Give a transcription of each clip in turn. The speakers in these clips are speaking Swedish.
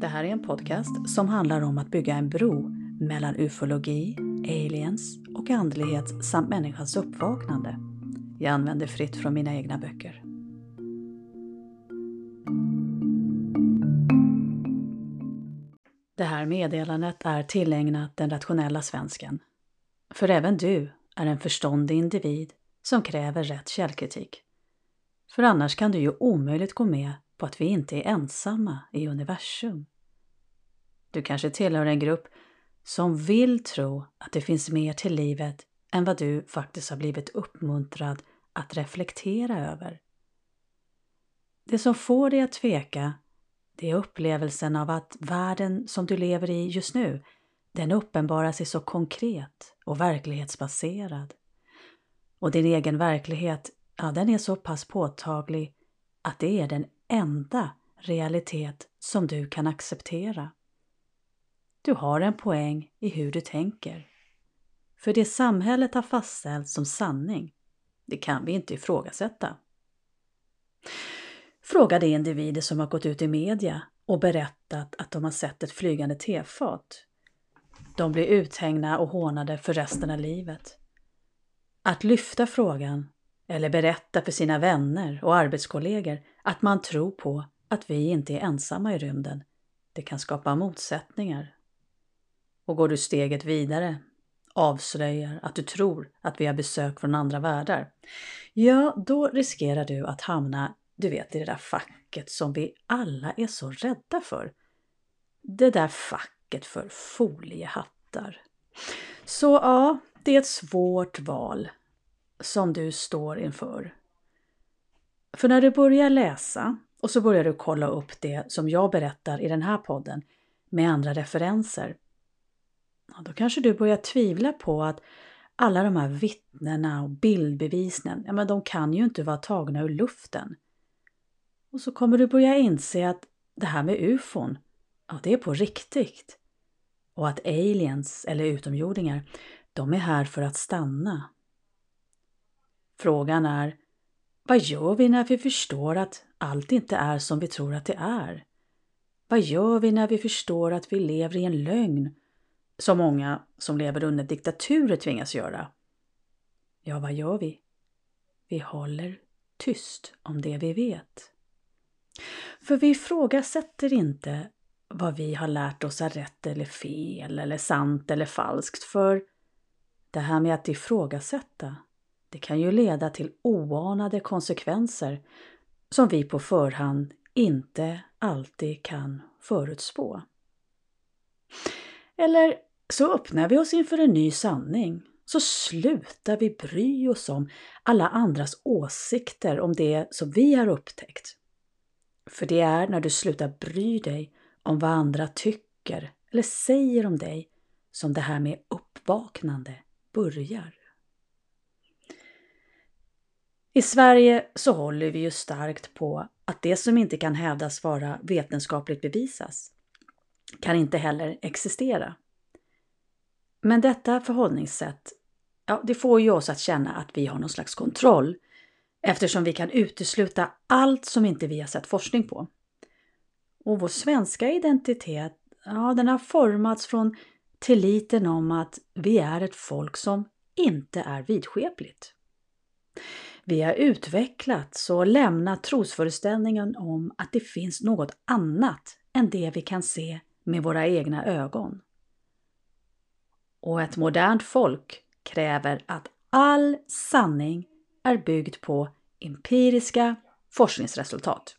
Det här är en podcast som handlar om att bygga en bro mellan ufologi, aliens och andlighet samt människans uppvaknande. Jag använder fritt från mina egna böcker. Det här meddelandet är tillägnat den rationella svensken. För även du är en förståndig individ som kräver rätt källkritik. För annars kan du ju omöjligt gå med på att vi inte är ensamma i universum. Du kanske tillhör en grupp som vill tro att det finns mer till livet än vad du faktiskt har blivit uppmuntrad att reflektera över. Det som får dig att tveka, det är upplevelsen av att världen som du lever i just nu, den uppenbarar sig så konkret och verklighetsbaserad. Och din egen verklighet, ja den är så pass påtaglig att det är den enda realitet som du kan acceptera. Du har en poäng i hur du tänker. För det samhället har fastställt som sanning, det kan vi inte ifrågasätta. Fråga de individer som har gått ut i media och berättat att de har sett ett flygande tefat. De blir uthängda och hånade för resten av livet. Att lyfta frågan eller berätta för sina vänner och arbetskollegor att man tror på att vi inte är ensamma i rymden, det kan skapa motsättningar. Och går du steget vidare, avslöjar att du tror att vi har besök från andra världar, ja, då riskerar du att hamna, du vet, i det där facket som vi alla är så rädda för. Det där facket för foliehattar. Så ja, det är ett svårt val som du står inför. För när du börjar läsa och så börjar du kolla upp det som jag berättar i den här podden med andra referenser. Då kanske du börjar tvivla på att alla de här vittnena och bildbevisen, ja men de kan ju inte vara tagna ur luften. Och så kommer du börja inse att det här med ufon, ja det är på riktigt. Och att aliens, eller utomjordingar, de är här för att stanna. Frågan är, vad gör vi när vi förstår att allt inte är som vi tror att det är? Vad gör vi när vi förstår att vi lever i en lögn, som många som lever under diktaturer tvingas göra? Ja, vad gör vi? Vi håller tyst om det vi vet. För vi ifrågasätter inte vad vi har lärt oss är rätt eller fel eller sant eller falskt. För det här med att ifrågasätta, det kan ju leda till oanade konsekvenser som vi på förhand inte alltid kan förutspå. Eller så öppnar vi oss inför en ny sanning, så slutar vi bry oss om alla andras åsikter om det som vi har upptäckt. För det är när du slutar bry dig om vad andra tycker eller säger om dig som det här med uppvaknande börjar. I Sverige så håller vi ju starkt på att det som inte kan hävdas vara vetenskapligt bevisas kan inte heller existera. Men detta förhållningssätt, ja, det får ju oss att känna att vi har någon slags kontroll eftersom vi kan utesluta allt som inte vi har sett forskning på. Och vår svenska identitet, ja, den har formats från tilliten om att vi är ett folk som inte är vidskepligt. Vi har utvecklats och lämnat trosföreställningen om att det finns något annat än det vi kan se med våra egna ögon. Och ett modernt folk kräver att all sanning är byggd på empiriska forskningsresultat.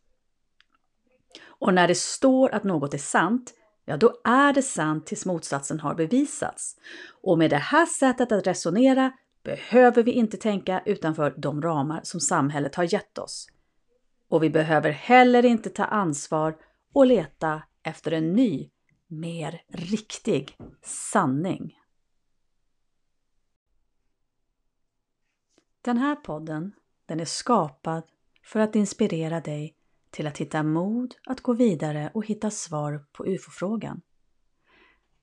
Och när det står att något är sant, ja då är det sant tills motsatsen har bevisats. Och med det här sättet att resonera behöver vi inte tänka utanför de ramar som samhället har gett oss. Och vi behöver heller inte ta ansvar och leta efter en ny, mer riktig sanning. Den här podden, den är skapad för att inspirera dig till att hitta mod att gå vidare och hitta svar på UFO-frågan.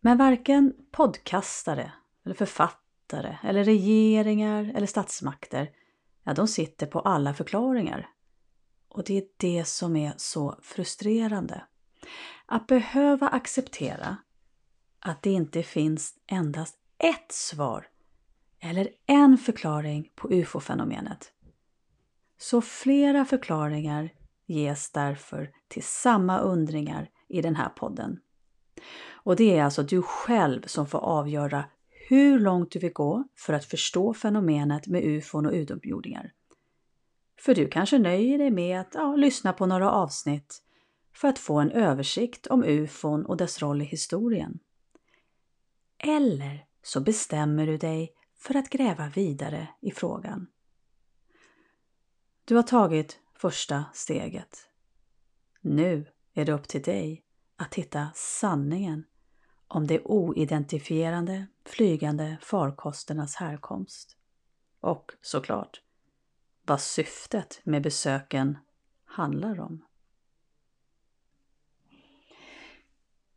Men varken podcastare eller författare eller regeringar eller statsmakter, ja de sitter på alla förklaringar. Och det är det som är så frustrerande. Att behöva acceptera att det inte finns endast ett svar eller en förklaring på ufo-fenomenet. Så flera förklaringar ges därför till samma undringar i den här podden. Och det är alltså du själv som får avgöra hur långt du vill gå för att förstå fenomenet med ufon och utomjordingar. För du kanske nöjer dig med att ja, lyssna på några avsnitt för att få en översikt om ufon och dess roll i historien. Eller så bestämmer du dig för att gräva vidare i frågan. Du har tagit första steget. Nu är det upp till dig att hitta sanningen om de oidentifierande flygande farkosternas härkomst. Och såklart vad syftet med besöken handlar om.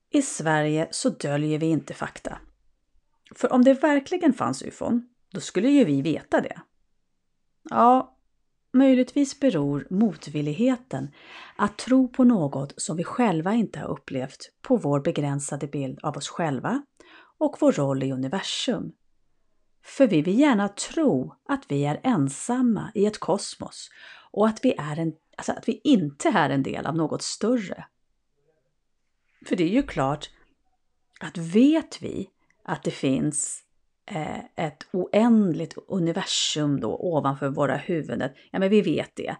I Sverige så döljer vi inte fakta. För om det verkligen fanns ufon, då skulle ju vi veta det. Ja, möjligtvis beror motvilligheten att tro på något som vi själva inte har upplevt på vår begränsade bild av oss själva och vår roll i universum. För vi vill gärna tro att vi är ensamma i ett kosmos och att vi, är en, alltså att vi inte är en del av något större. För det är ju klart att vet vi att det finns Eh, ett oändligt universum då ovanför våra huvuden, ja men vi vet det.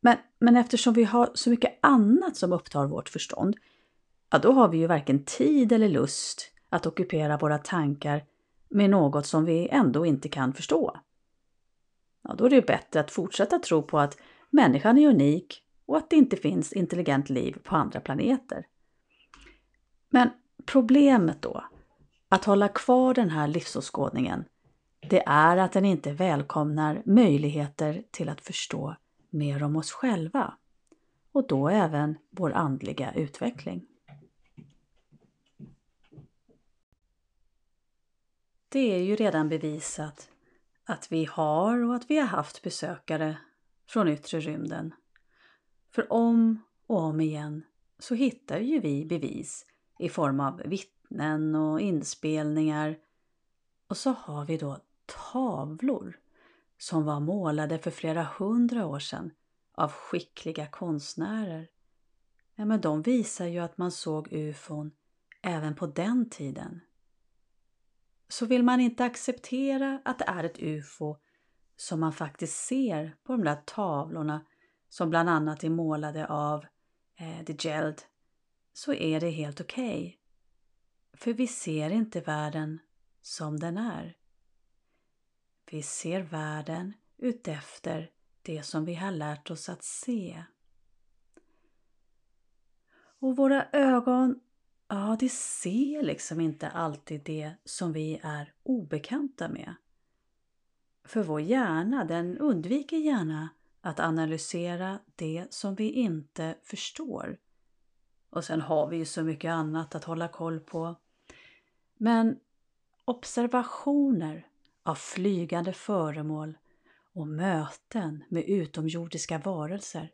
Men, men eftersom vi har så mycket annat som upptar vårt förstånd, ja då har vi ju varken tid eller lust att ockupera våra tankar med något som vi ändå inte kan förstå. Ja, då är det bättre att fortsätta tro på att människan är unik och att det inte finns intelligent liv på andra planeter. Men problemet då, att hålla kvar den här livsåskådningen, det är att den inte välkomnar möjligheter till att förstå mer om oss själva och då även vår andliga utveckling. Det är ju redan bevisat att vi har och att vi har haft besökare från yttre rymden. För om och om igen så hittar ju vi bevis i form av vittnen och inspelningar. Och så har vi då tavlor som var målade för flera hundra år sedan av skickliga konstnärer. Ja, men de visar ju att man såg ufon även på den tiden så vill man inte acceptera att det är ett UFO som man faktiskt ser på de där tavlorna som bland annat är målade av eh, The Geld så är det helt okej. Okay. För vi ser inte världen som den är. Vi ser världen utefter det som vi har lärt oss att se. Och våra ögon ja, de ser liksom inte alltid det som vi är obekanta med. För vår hjärna, den undviker gärna att analysera det som vi inte förstår. Och sen har vi ju så mycket annat att hålla koll på. Men observationer av flygande föremål och möten med utomjordiska varelser,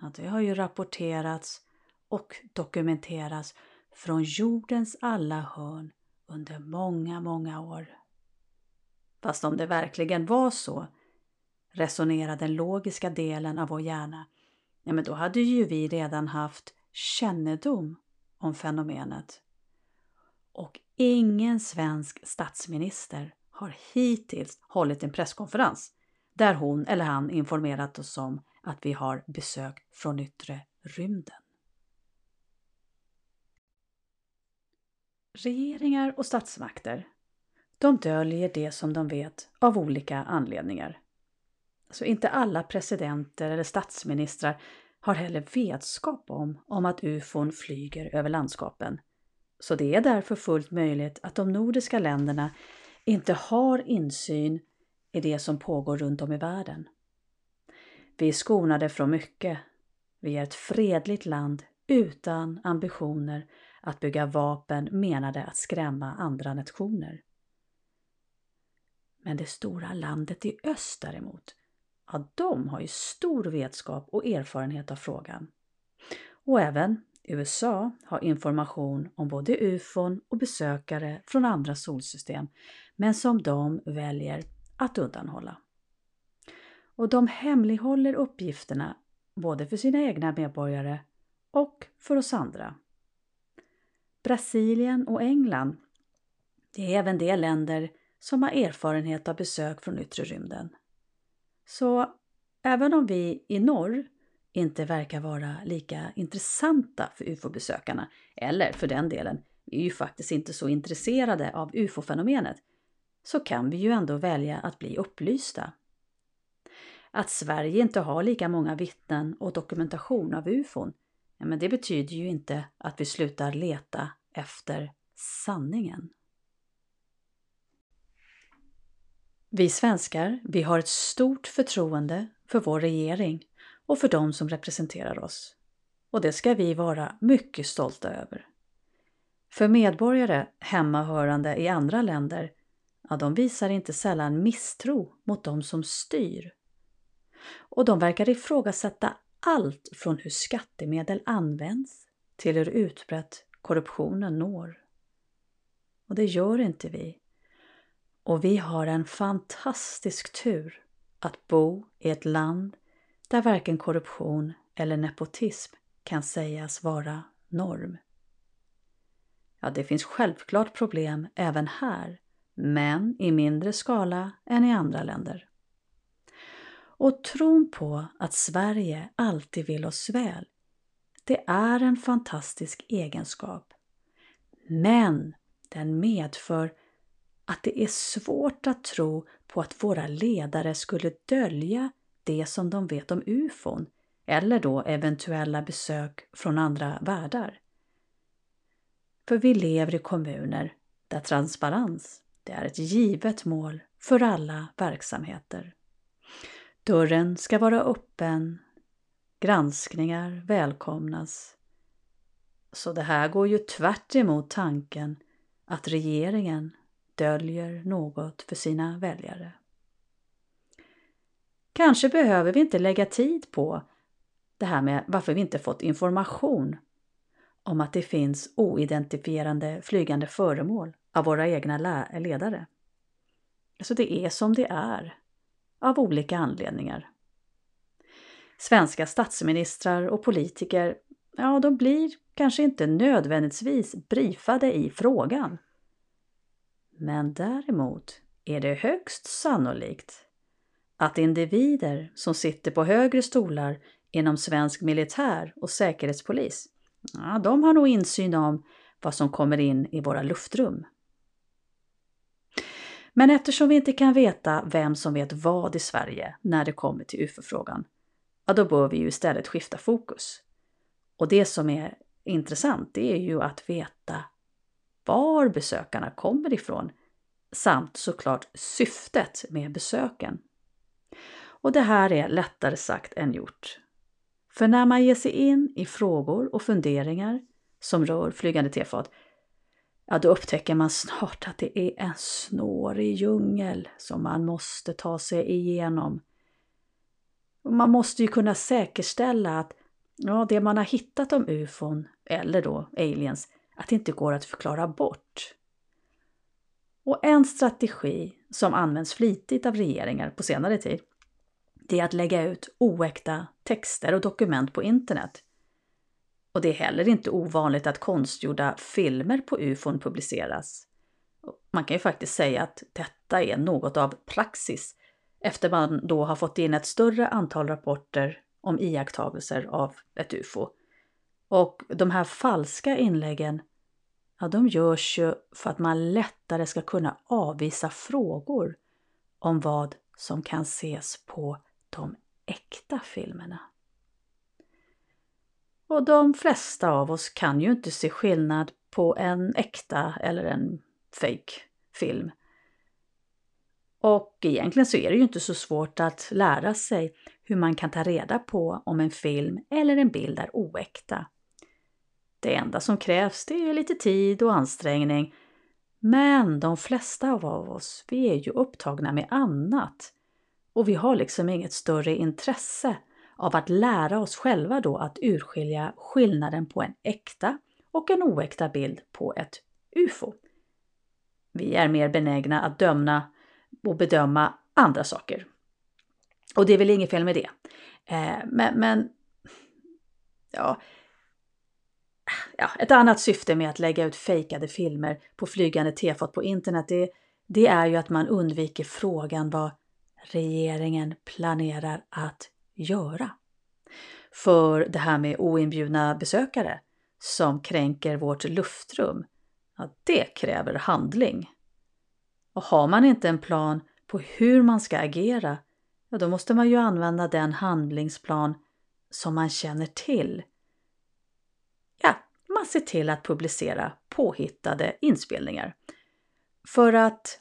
ja, det har ju rapporterats och dokumenterats från jordens alla hörn under många, många år. Fast om det verkligen var så, resonerar den logiska delen av vår hjärna, ja men då hade ju vi redan haft kännedom om fenomenet. Och ingen svensk statsminister har hittills hållit en presskonferens där hon eller han informerat oss om att vi har besök från yttre rymden. Regeringar och statsmakter, de döljer det som de vet av olika anledningar. Så inte alla presidenter eller statsministrar har heller vetskap om, om att ufon flyger över landskapen. Så det är därför fullt möjligt att de nordiska länderna inte har insyn i det som pågår runt om i världen. Vi är skonade från mycket. Vi är ett fredligt land utan ambitioner att bygga vapen menade att skrämma andra nationer. Men det stora landet i öst däremot, ja, de har ju stor vetskap och erfarenhet av frågan. Och även USA har information om både ufon och besökare från andra solsystem, men som de väljer att undanhålla. Och de hemlighåller uppgifterna både för sina egna medborgare och för oss andra. Brasilien och England, det är även de länder som har erfarenhet av besök från yttre rymden. Så även om vi i norr inte verkar vara lika intressanta för ufo-besökarna, eller för den delen, vi är ju faktiskt inte så intresserade av ufo-fenomenet, så kan vi ju ändå välja att bli upplysta. Att Sverige inte har lika många vittnen och dokumentation av ufon, ja, men det betyder ju inte att vi slutar leta efter sanningen. Vi svenskar, vi har ett stort förtroende för vår regering och för de som representerar oss. Och det ska vi vara mycket stolta över. För medborgare hemmahörande i andra länder, ja, de visar inte sällan misstro mot de som styr. Och de verkar ifrågasätta allt från hur skattemedel används till hur utbrett korruptionen når. Och det gör inte vi. Och vi har en fantastisk tur att bo i ett land där varken korruption eller nepotism kan sägas vara norm. Ja, det finns självklart problem även här, men i mindre skala än i andra länder. Och tron på att Sverige alltid vill oss väl, det är en fantastisk egenskap. Men den medför att det är svårt att tro på att våra ledare skulle dölja det som de vet om ufon eller då eventuella besök från andra världar. För vi lever i kommuner där transparens det är ett givet mål för alla verksamheter. Dörren ska vara öppen, granskningar välkomnas. Så det här går ju tvärt emot tanken att regeringen döljer något för sina väljare. Kanske behöver vi inte lägga tid på det här med varför vi inte fått information om att det finns oidentifierande flygande föremål av våra egna ledare. Så det är som det är, av olika anledningar. Svenska statsministrar och politiker, ja de blir kanske inte nödvändigtvis briefade i frågan. Men däremot är det högst sannolikt att individer som sitter på högre stolar inom svensk militär och säkerhetspolis, ja, de har nog insyn om vad som kommer in i våra luftrum. Men eftersom vi inte kan veta vem som vet vad i Sverige när det kommer till UFO-frågan, ja då bör vi ju istället skifta fokus. Och det som är intressant, det är ju att veta var besökarna kommer ifrån samt såklart syftet med besöken. Och det här är lättare sagt än gjort. För när man ger sig in i frågor och funderingar som rör flygande tefat, ja då upptäcker man snart att det är en snårig djungel som man måste ta sig igenom. Och man måste ju kunna säkerställa att ja, det man har hittat om ufon, eller då aliens, att det inte går att förklara bort. Och en strategi som används flitigt av regeringar på senare tid, det är att lägga ut oäkta texter och dokument på internet. Och det är heller inte ovanligt att konstgjorda filmer på ufon publiceras. Man kan ju faktiskt säga att detta är något av praxis efter man då har fått in ett större antal rapporter om iakttagelser av ett ufo. Och de här falska inläggen ja, de görs ju för att man lättare ska kunna avvisa frågor om vad som kan ses på de äkta filmerna. Och de flesta av oss kan ju inte se skillnad på en äkta eller en fake film. Och egentligen så är det ju inte så svårt att lära sig hur man kan ta reda på om en film eller en bild är oäkta. Det enda som krävs det är lite tid och ansträngning. Men de flesta av oss, vi är ju upptagna med annat. Och vi har liksom inget större intresse av att lära oss själva då att urskilja skillnaden på en äkta och en oäkta bild på ett UFO. Vi är mer benägna att döma och bedöma andra saker. Och det är väl inget fel med det. Eh, men, men ja, ja, ett annat syfte med att lägga ut fejkade filmer på flygande tefat på internet det, det är ju att man undviker frågan vad regeringen planerar att göra. För det här med oinbjudna besökare som kränker vårt luftrum, ja, det kräver handling. Och har man inte en plan på hur man ska agera, ja, då måste man ju använda den handlingsplan som man känner till. Ja, man ser till att publicera påhittade inspelningar. För att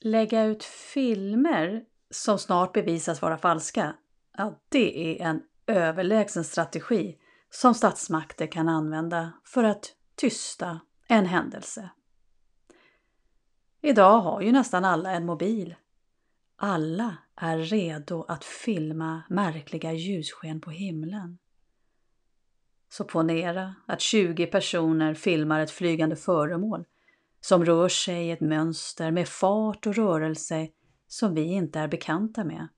lägga ut filmer som snart bevisas vara falska, ja, det är en överlägsen strategi som statsmakter kan använda för att tysta en händelse. Idag har ju nästan alla en mobil. Alla är redo att filma märkliga ljussken på himlen. Så ponera att 20 personer filmar ett flygande föremål som rör sig i ett mönster med fart och rörelse som vi inte är bekanta med.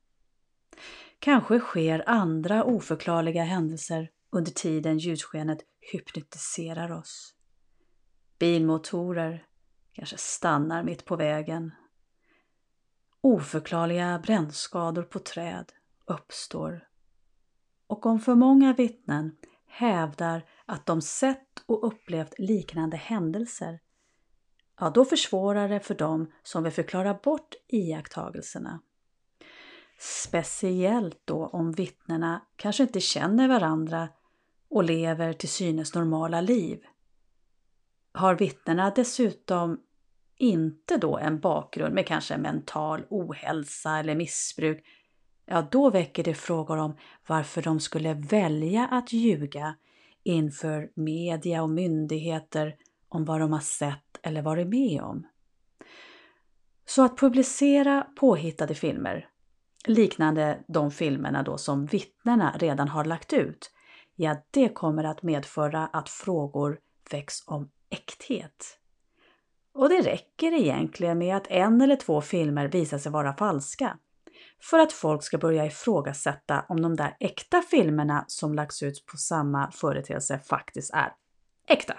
Kanske sker andra oförklarliga händelser under tiden ljusskenet hypnotiserar oss. Bilmotorer kanske stannar mitt på vägen. Oförklarliga brännskador på träd uppstår. Och om för många vittnen hävdar att de sett och upplevt liknande händelser, ja då försvårar det för dem som vill förklara bort iakttagelserna. Speciellt då om vittnena kanske inte känner varandra och lever till synes normala liv. Har vittnena dessutom inte då en bakgrund med kanske mental ohälsa eller missbruk, ja då väcker det frågor om varför de skulle välja att ljuga inför media och myndigheter om vad de har sett eller varit med om. Så att publicera påhittade filmer, liknande de filmerna då som vittnena redan har lagt ut, ja det kommer att medföra att frågor väcks om äkthet. Och det räcker egentligen med att en eller två filmer visar sig vara falska för att folk ska börja ifrågasätta om de där äkta filmerna som lagts ut på samma företeelse faktiskt är äkta.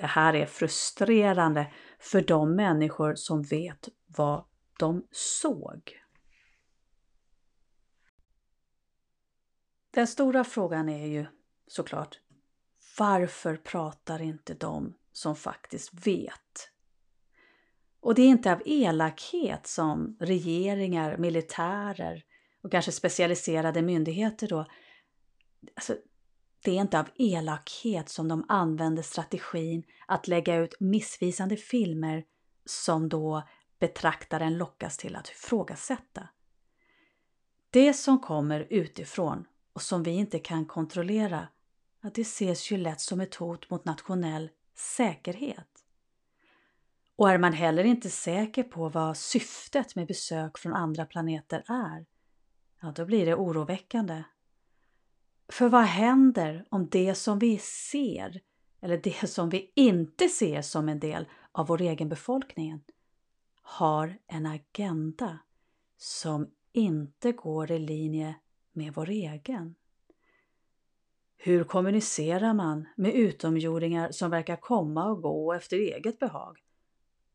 Det här är frustrerande för de människor som vet vad de såg. Den stora frågan är ju såklart varför pratar inte de som faktiskt vet? Och det är inte av elakhet som regeringar, militärer och kanske specialiserade myndigheter då alltså, det är inte av elakhet som de använder strategin att lägga ut missvisande filmer som då betraktaren lockas till att ifrågasätta. Det som kommer utifrån och som vi inte kan kontrollera att det ses ju lätt som ett hot mot nationell säkerhet. Och är man heller inte säker på vad syftet med besök från andra planeter är, ja då blir det oroväckande. För vad händer om det som vi ser, eller det som vi inte ser som en del av vår egen befolkning, har en agenda som inte går i linje med vår egen? Hur kommunicerar man med utomjordingar som verkar komma och gå efter eget behag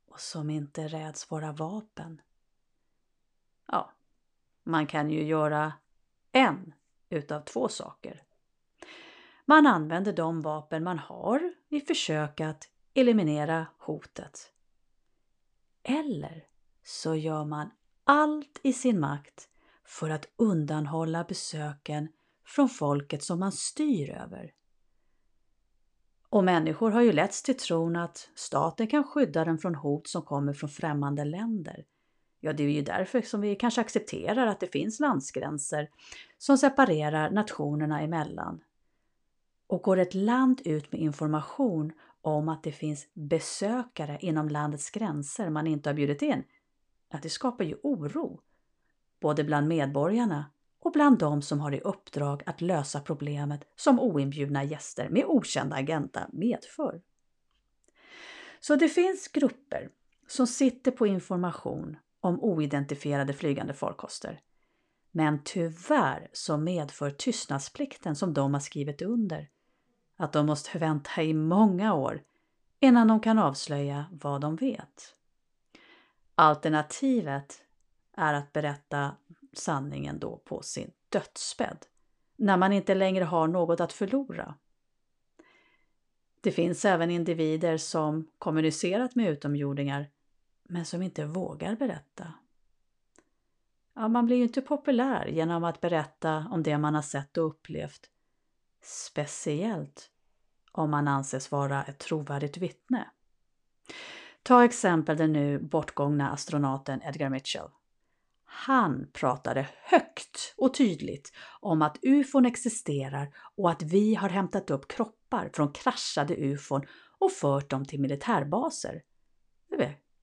och som inte räds våra vapen? Ja, man kan ju göra en utav två saker. Man använder de vapen man har i försök att eliminera hotet. Eller så gör man allt i sin makt för att undanhålla besöken från folket som man styr över. Och människor har ju letts till tron att staten kan skydda dem från hot som kommer från främmande länder. Ja, det är ju därför som vi kanske accepterar att det finns landsgränser som separerar nationerna emellan. Och går ett land ut med information om att det finns besökare inom landets gränser man inte har bjudit in, att det skapar ju oro. Både bland medborgarna och bland de som har i uppdrag att lösa problemet som oinbjudna gäster med okänd agenda medför. Så det finns grupper som sitter på information om oidentifierade flygande farkoster. Men tyvärr så medför tystnadsplikten som de har skrivit under att de måste vänta i många år innan de kan avslöja vad de vet. Alternativet är att berätta sanningen då på sin dödsbädd, när man inte längre har något att förlora. Det finns även individer som kommunicerat med utomjordingar men som inte vågar berätta. Ja, man blir ju inte populär genom att berätta om det man har sett och upplevt. Speciellt om man anses vara ett trovärdigt vittne. Ta exempel den nu bortgångna astronauten Edgar Mitchell. Han pratade högt och tydligt om att ufon existerar och att vi har hämtat upp kroppar från kraschade ufon och fört dem till militärbaser.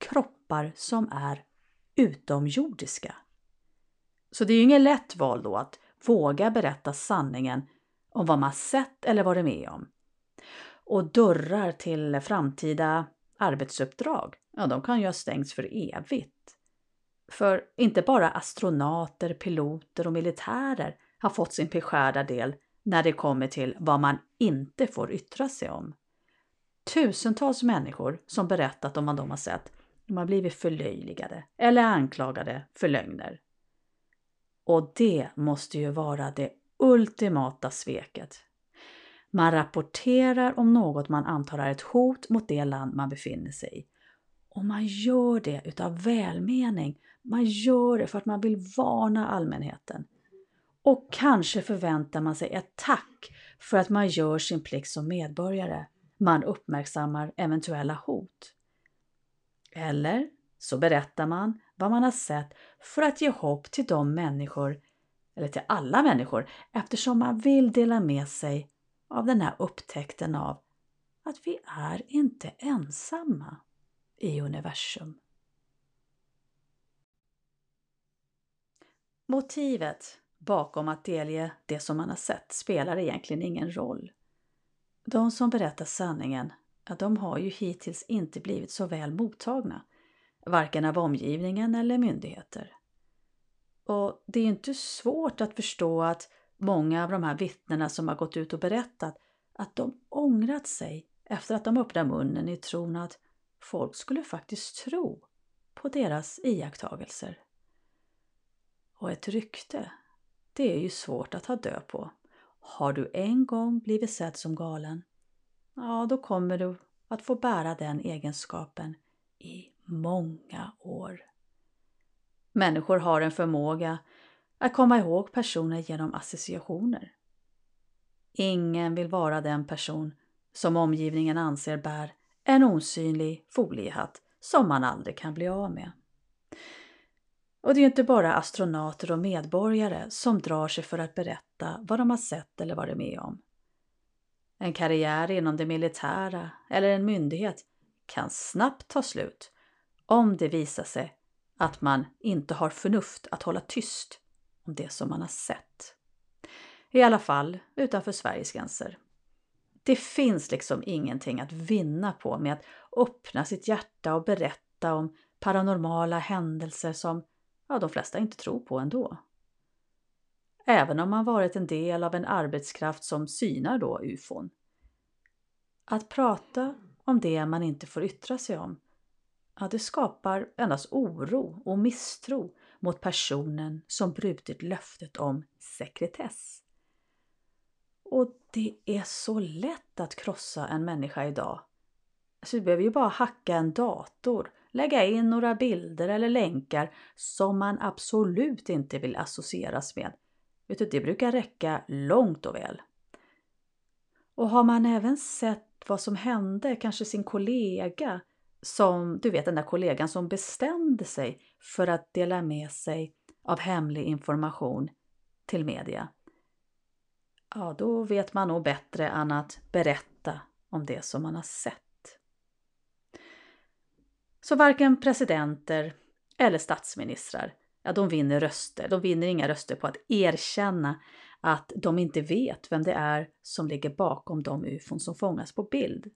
Kroppar som är utomjordiska. Så det är ju inget lätt val då att våga berätta sanningen om vad man sett eller varit med om. Och dörrar till framtida arbetsuppdrag, ja de kan ju ha stängts för evigt. För inte bara astronauter, piloter och militärer har fått sin beskärda del när det kommer till vad man inte får yttra sig om. Tusentals människor som berättat om vad de har sett, de har blivit förlöjligade eller anklagade för lögner. Och det måste ju vara det ultimata sveket. Man rapporterar om något man antar är ett hot mot det land man befinner sig i. Och man gör det utav välmening. Man gör det för att man vill varna allmänheten. Och kanske förväntar man sig ett tack för att man gör sin plikt som medborgare. Man uppmärksammar eventuella hot. Eller så berättar man vad man har sett för att ge hopp till de människor, eller till alla människor, eftersom man vill dela med sig av den här upptäckten av att vi är inte ensamma i universum. Motivet bakom att delge det som man har sett spelar egentligen ingen roll. De som berättar sanningen, ja, de har ju hittills inte blivit så väl mottagna, varken av omgivningen eller myndigheter. Och det är inte svårt att förstå att många av de här vittnena som har gått ut och berättat att de ångrat sig efter att de öppnade munnen i tron att folk skulle faktiskt tro på deras iakttagelser. Och ett rykte, det är ju svårt att ha död på. Har du en gång blivit sedd som galen, ja då kommer du att få bära den egenskapen i många år. Människor har en förmåga att komma ihåg personer genom associationer. Ingen vill vara den person som omgivningen anser bär en osynlig foliehatt som man aldrig kan bli av med. Och det är inte bara astronauter och medborgare som drar sig för att berätta vad de har sett eller varit med om. En karriär inom det militära eller en myndighet kan snabbt ta slut om det visar sig att man inte har förnuft att hålla tyst om det som man har sett. I alla fall utanför Sveriges gränser. Det finns liksom ingenting att vinna på med att öppna sitt hjärta och berätta om paranormala händelser som ja, de flesta inte tror på ändå. Även om man varit en del av en arbetskraft som synar då ufon. Att prata om det man inte får yttra sig om, ja, det skapar endast oro och misstro mot personen som brutit löftet om sekretess. Och det är så lätt att krossa en människa idag. Alltså, vi behöver ju bara hacka en dator, lägga in några bilder eller länkar som man absolut inte vill associeras med. Utan det brukar räcka långt och väl. Och har man även sett vad som hände, kanske sin kollega, som, du vet den där kollegan som bestämde sig för att dela med sig av hemlig information till media ja då vet man nog bättre än att berätta om det som man har sett. Så varken presidenter eller statsministrar, ja de vinner röster. De vinner inga röster på att erkänna att de inte vet vem det är som ligger bakom de ufon som fångas på bild.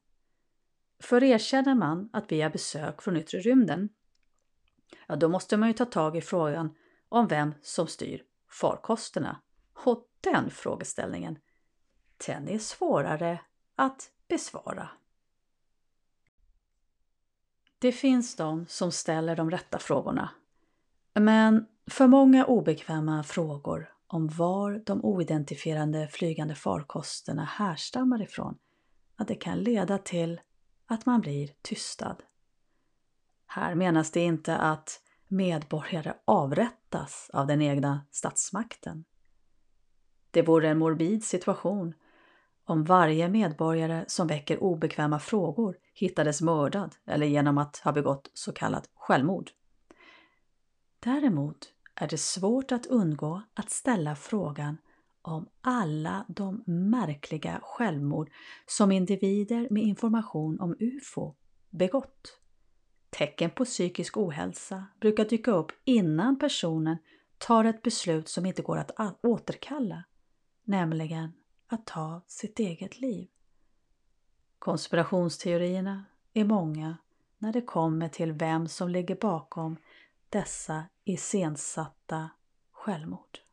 För erkänner man att vi har besök från yttre rymden, ja då måste man ju ta tag i frågan om vem som styr farkosterna. Och den frågeställningen, den är svårare att besvara. Det finns de som ställer de rätta frågorna. Men för många obekväma frågor om var de oidentifierade flygande farkosterna härstammar ifrån, att det kan leda till att man blir tystad. Här menas det inte att medborgare avrättas av den egna statsmakten. Det vore en morbid situation om varje medborgare som väcker obekväma frågor hittades mördad eller genom att ha begått så kallat självmord. Däremot är det svårt att undgå att ställa frågan om alla de märkliga självmord som individer med information om UFO begått. Tecken på psykisk ohälsa brukar dyka upp innan personen tar ett beslut som inte går att återkalla, nämligen att ta sitt eget liv. Konspirationsteorierna är många när det kommer till vem som ligger bakom dessa iscensatta självmord.